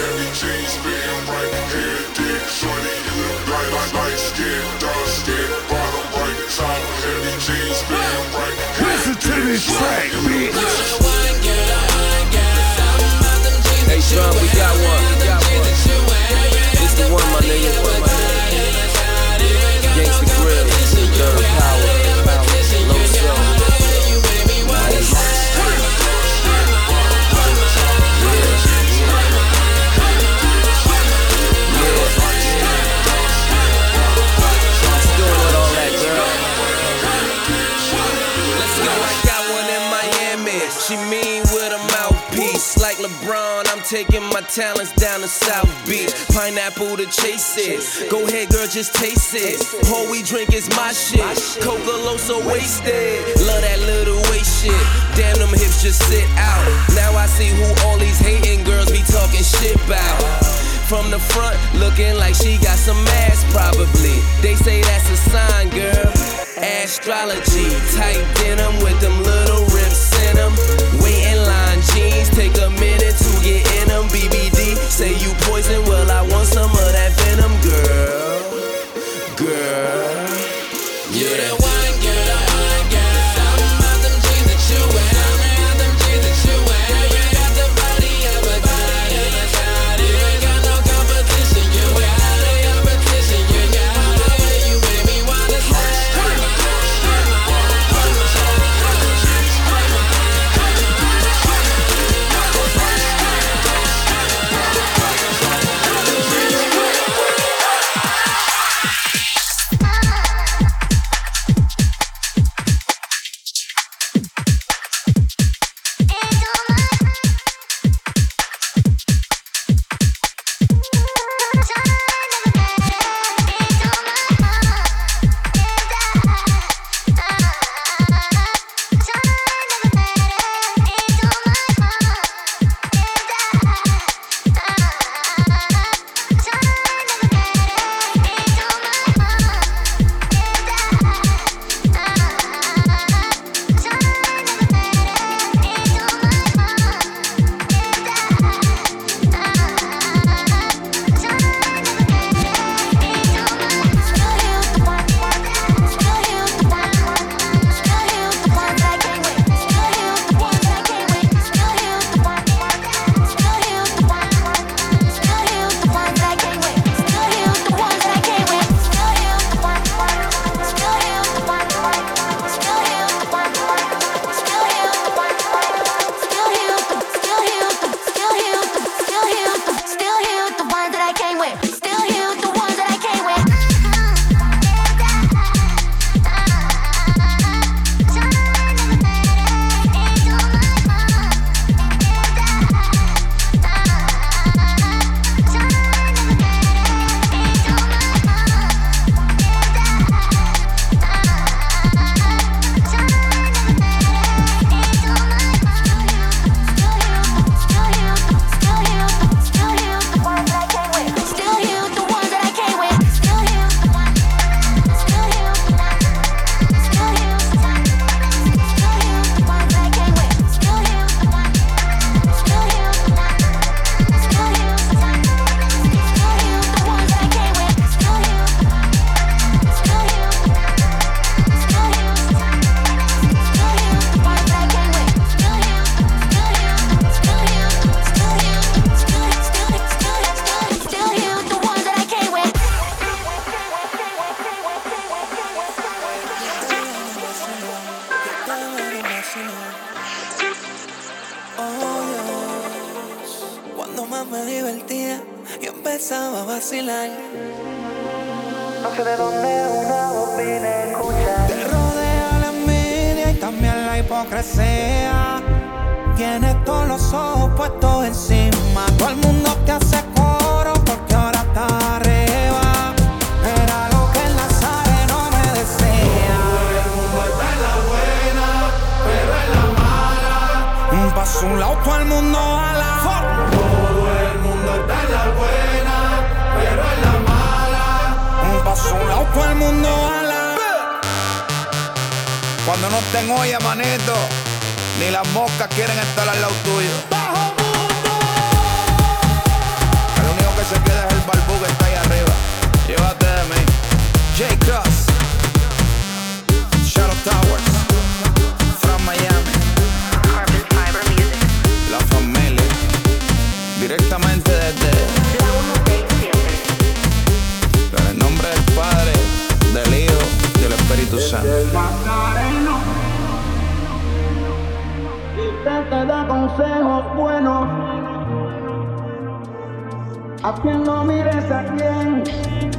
Everything's been talents down the South Beach. Pineapple to chase it. Go ahead, girl, just taste it. All we drink is my shit. Coca so wasted. Love that little waist shit. Damn, them hips just sit out. Now I see who all these hating girls be talking shit about. From the front, looking like she got some ass, probably. They say that's a sign, girl. Astrology, tight denim with them little rips in them. Waiting line jeans, take a minute to get in them. BBD, say you poison, well, I want some of that venom, girl. Girl.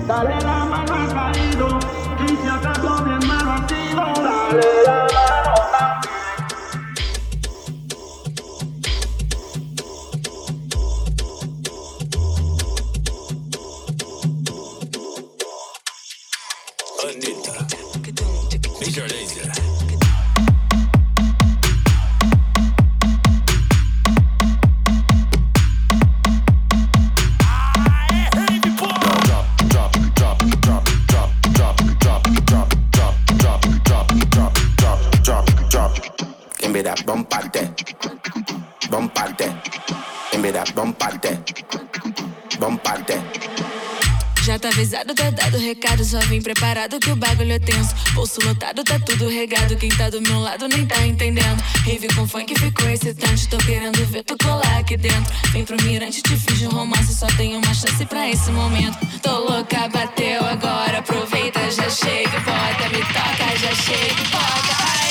Dale la mano al caído y si acaso bien malo ha dale la parado que o bagulho é tenso. Bolso lotado, tá tudo regado. Quem tá do meu lado nem tá entendendo. Rave com funk ficou excitante. Tô querendo ver tu colar aqui dentro. Vem pro mirante, te fiz um romance. Só tem uma chance pra esse momento. Tô louca, bateu agora. Aproveita, já chega, bota. Me toca, já chega, bota. Ai.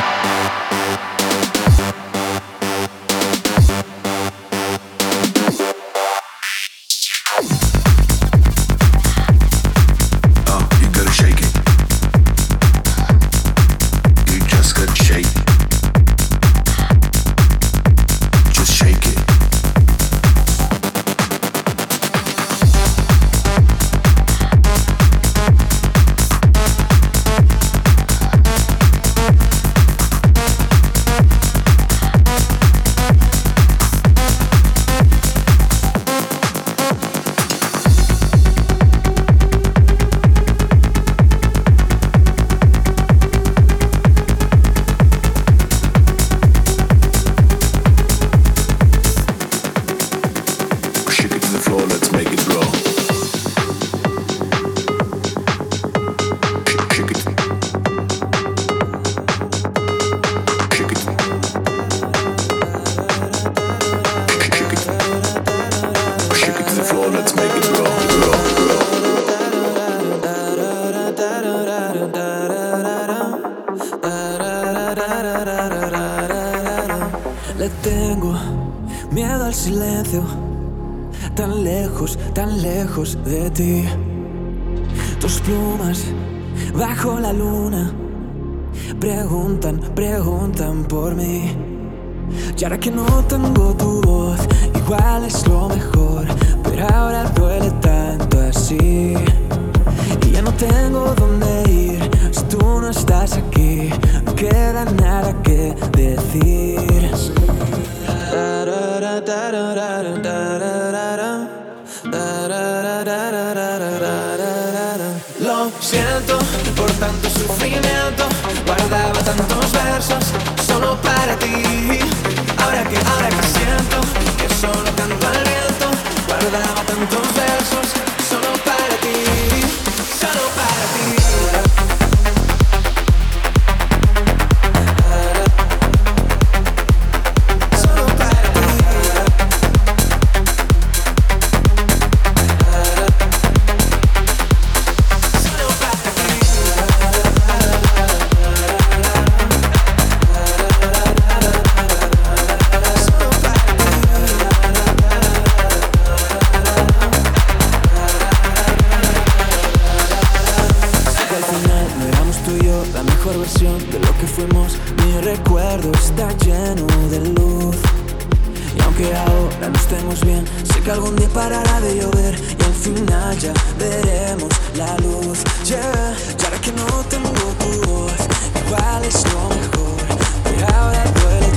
Thank que ahora nos estemos bien. Sé que algún día parará de llover y al final ya veremos la luz. Yeah. Y ahora que no tengo tu voz, igual es lo mejor. Pero ahora duele.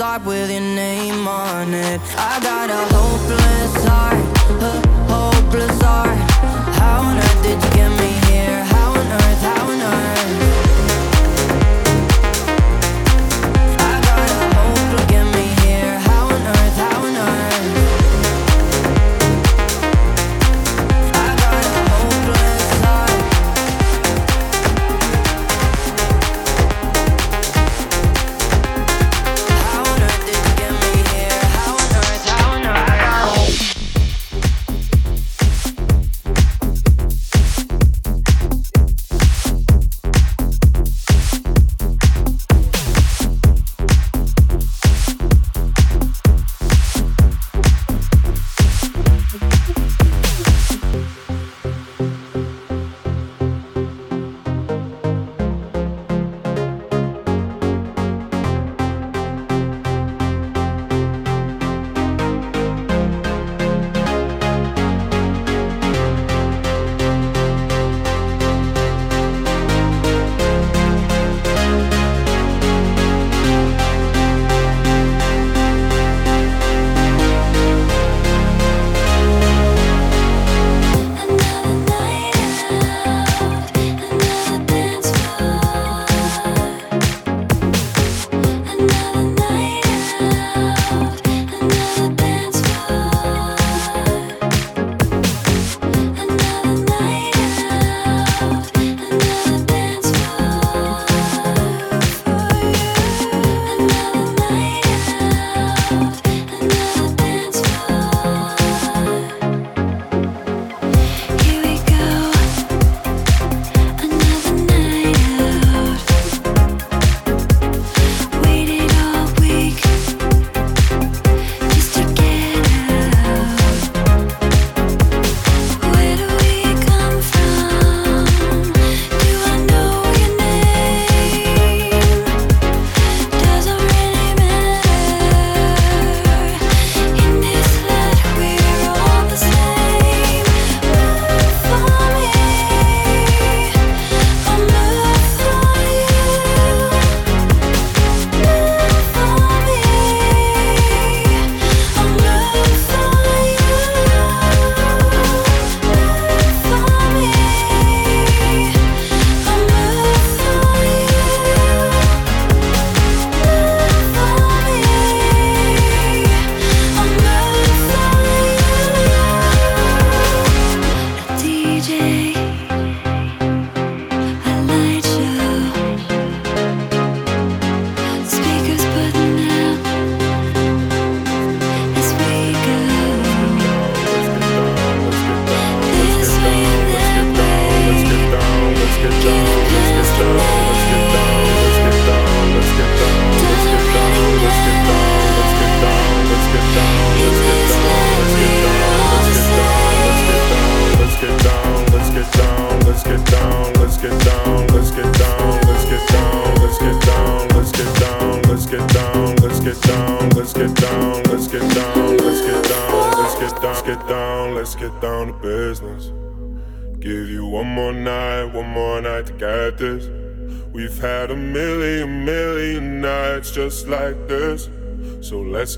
slide with your name on it. I got a hopeless heart.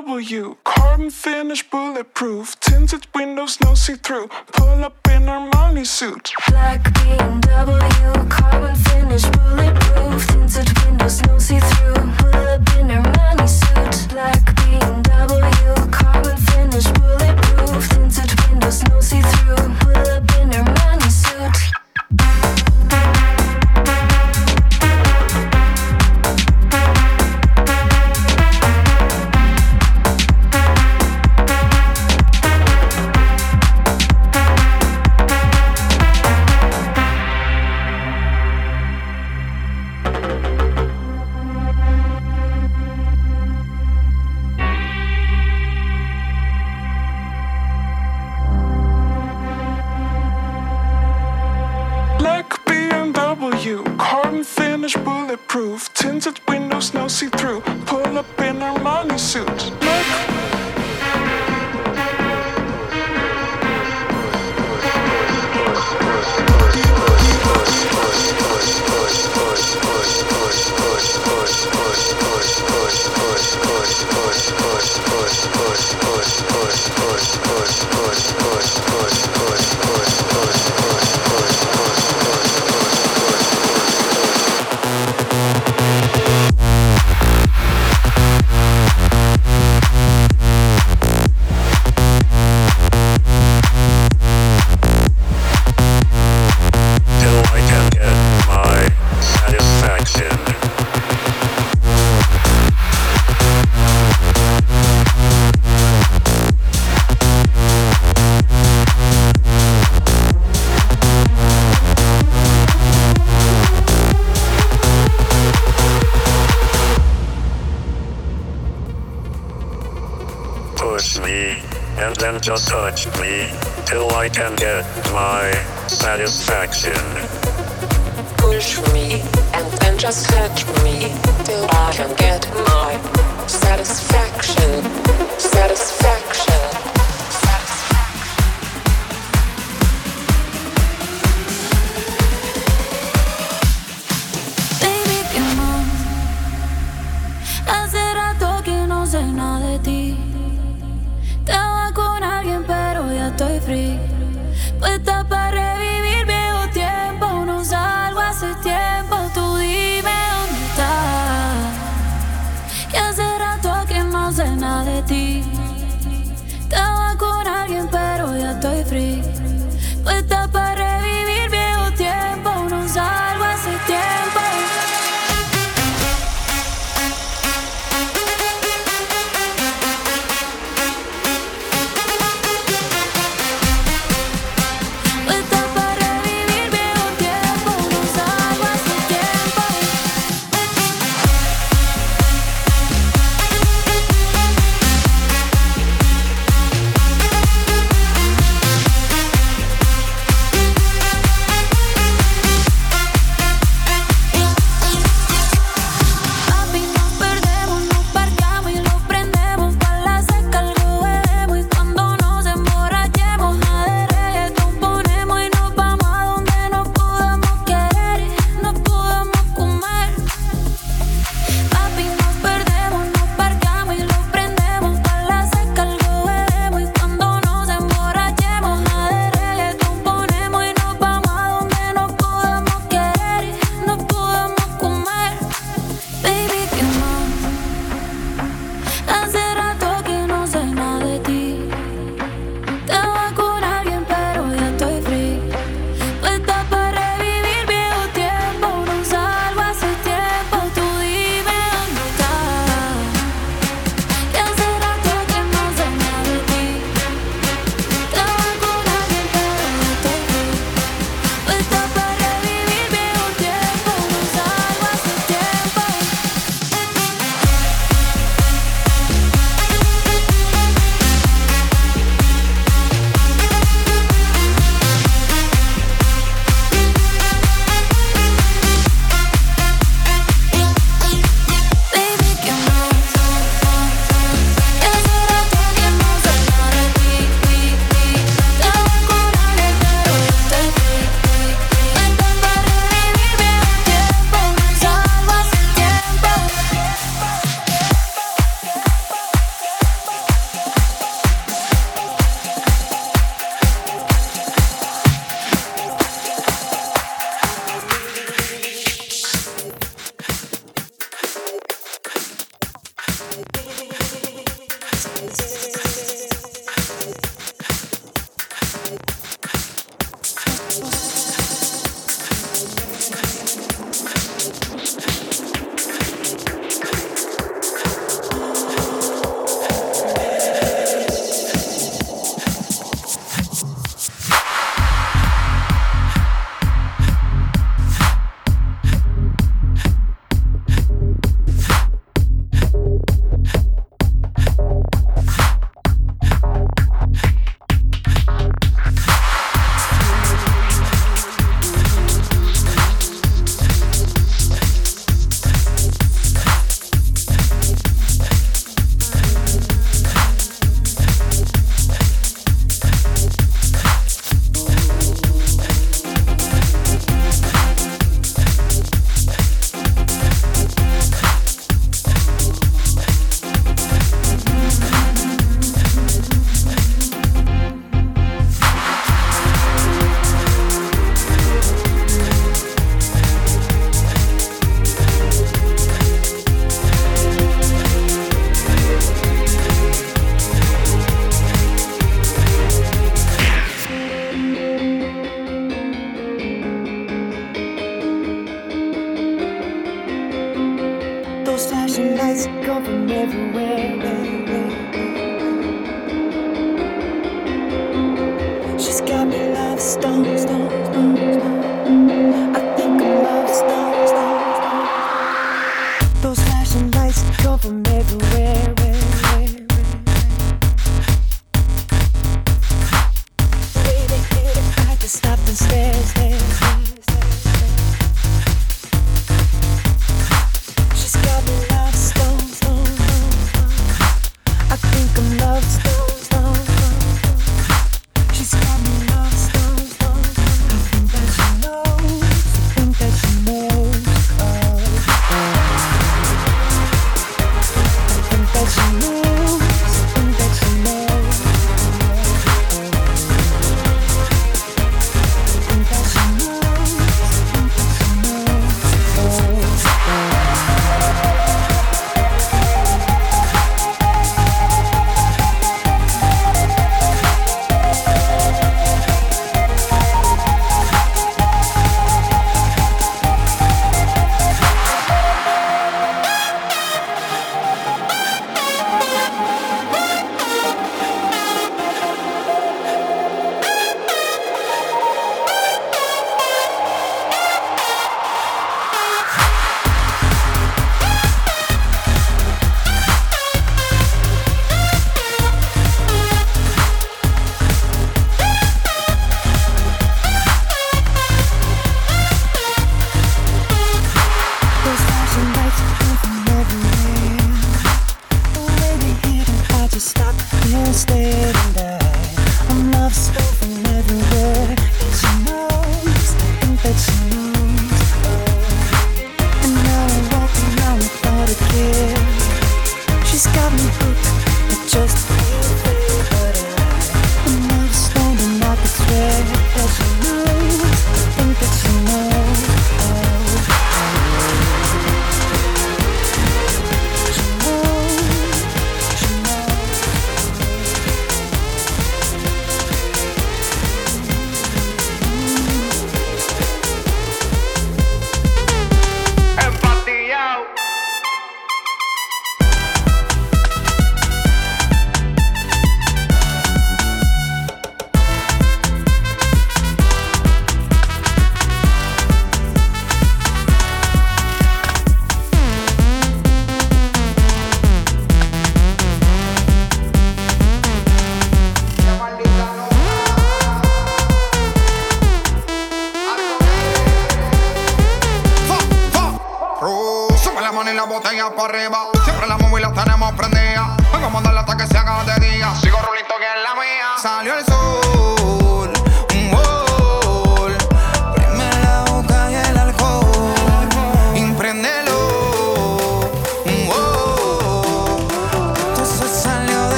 BMW. Carbon finish, bulletproof. Tinted windows, no see through. Pull up in our money suit. Black BMW. Carbon finish, bulletproof. Tinted windows, no see through. Pull up in our money suit. Black BMW. Carbon finish, bulletproof. Tinted windows, no see through.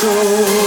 Control.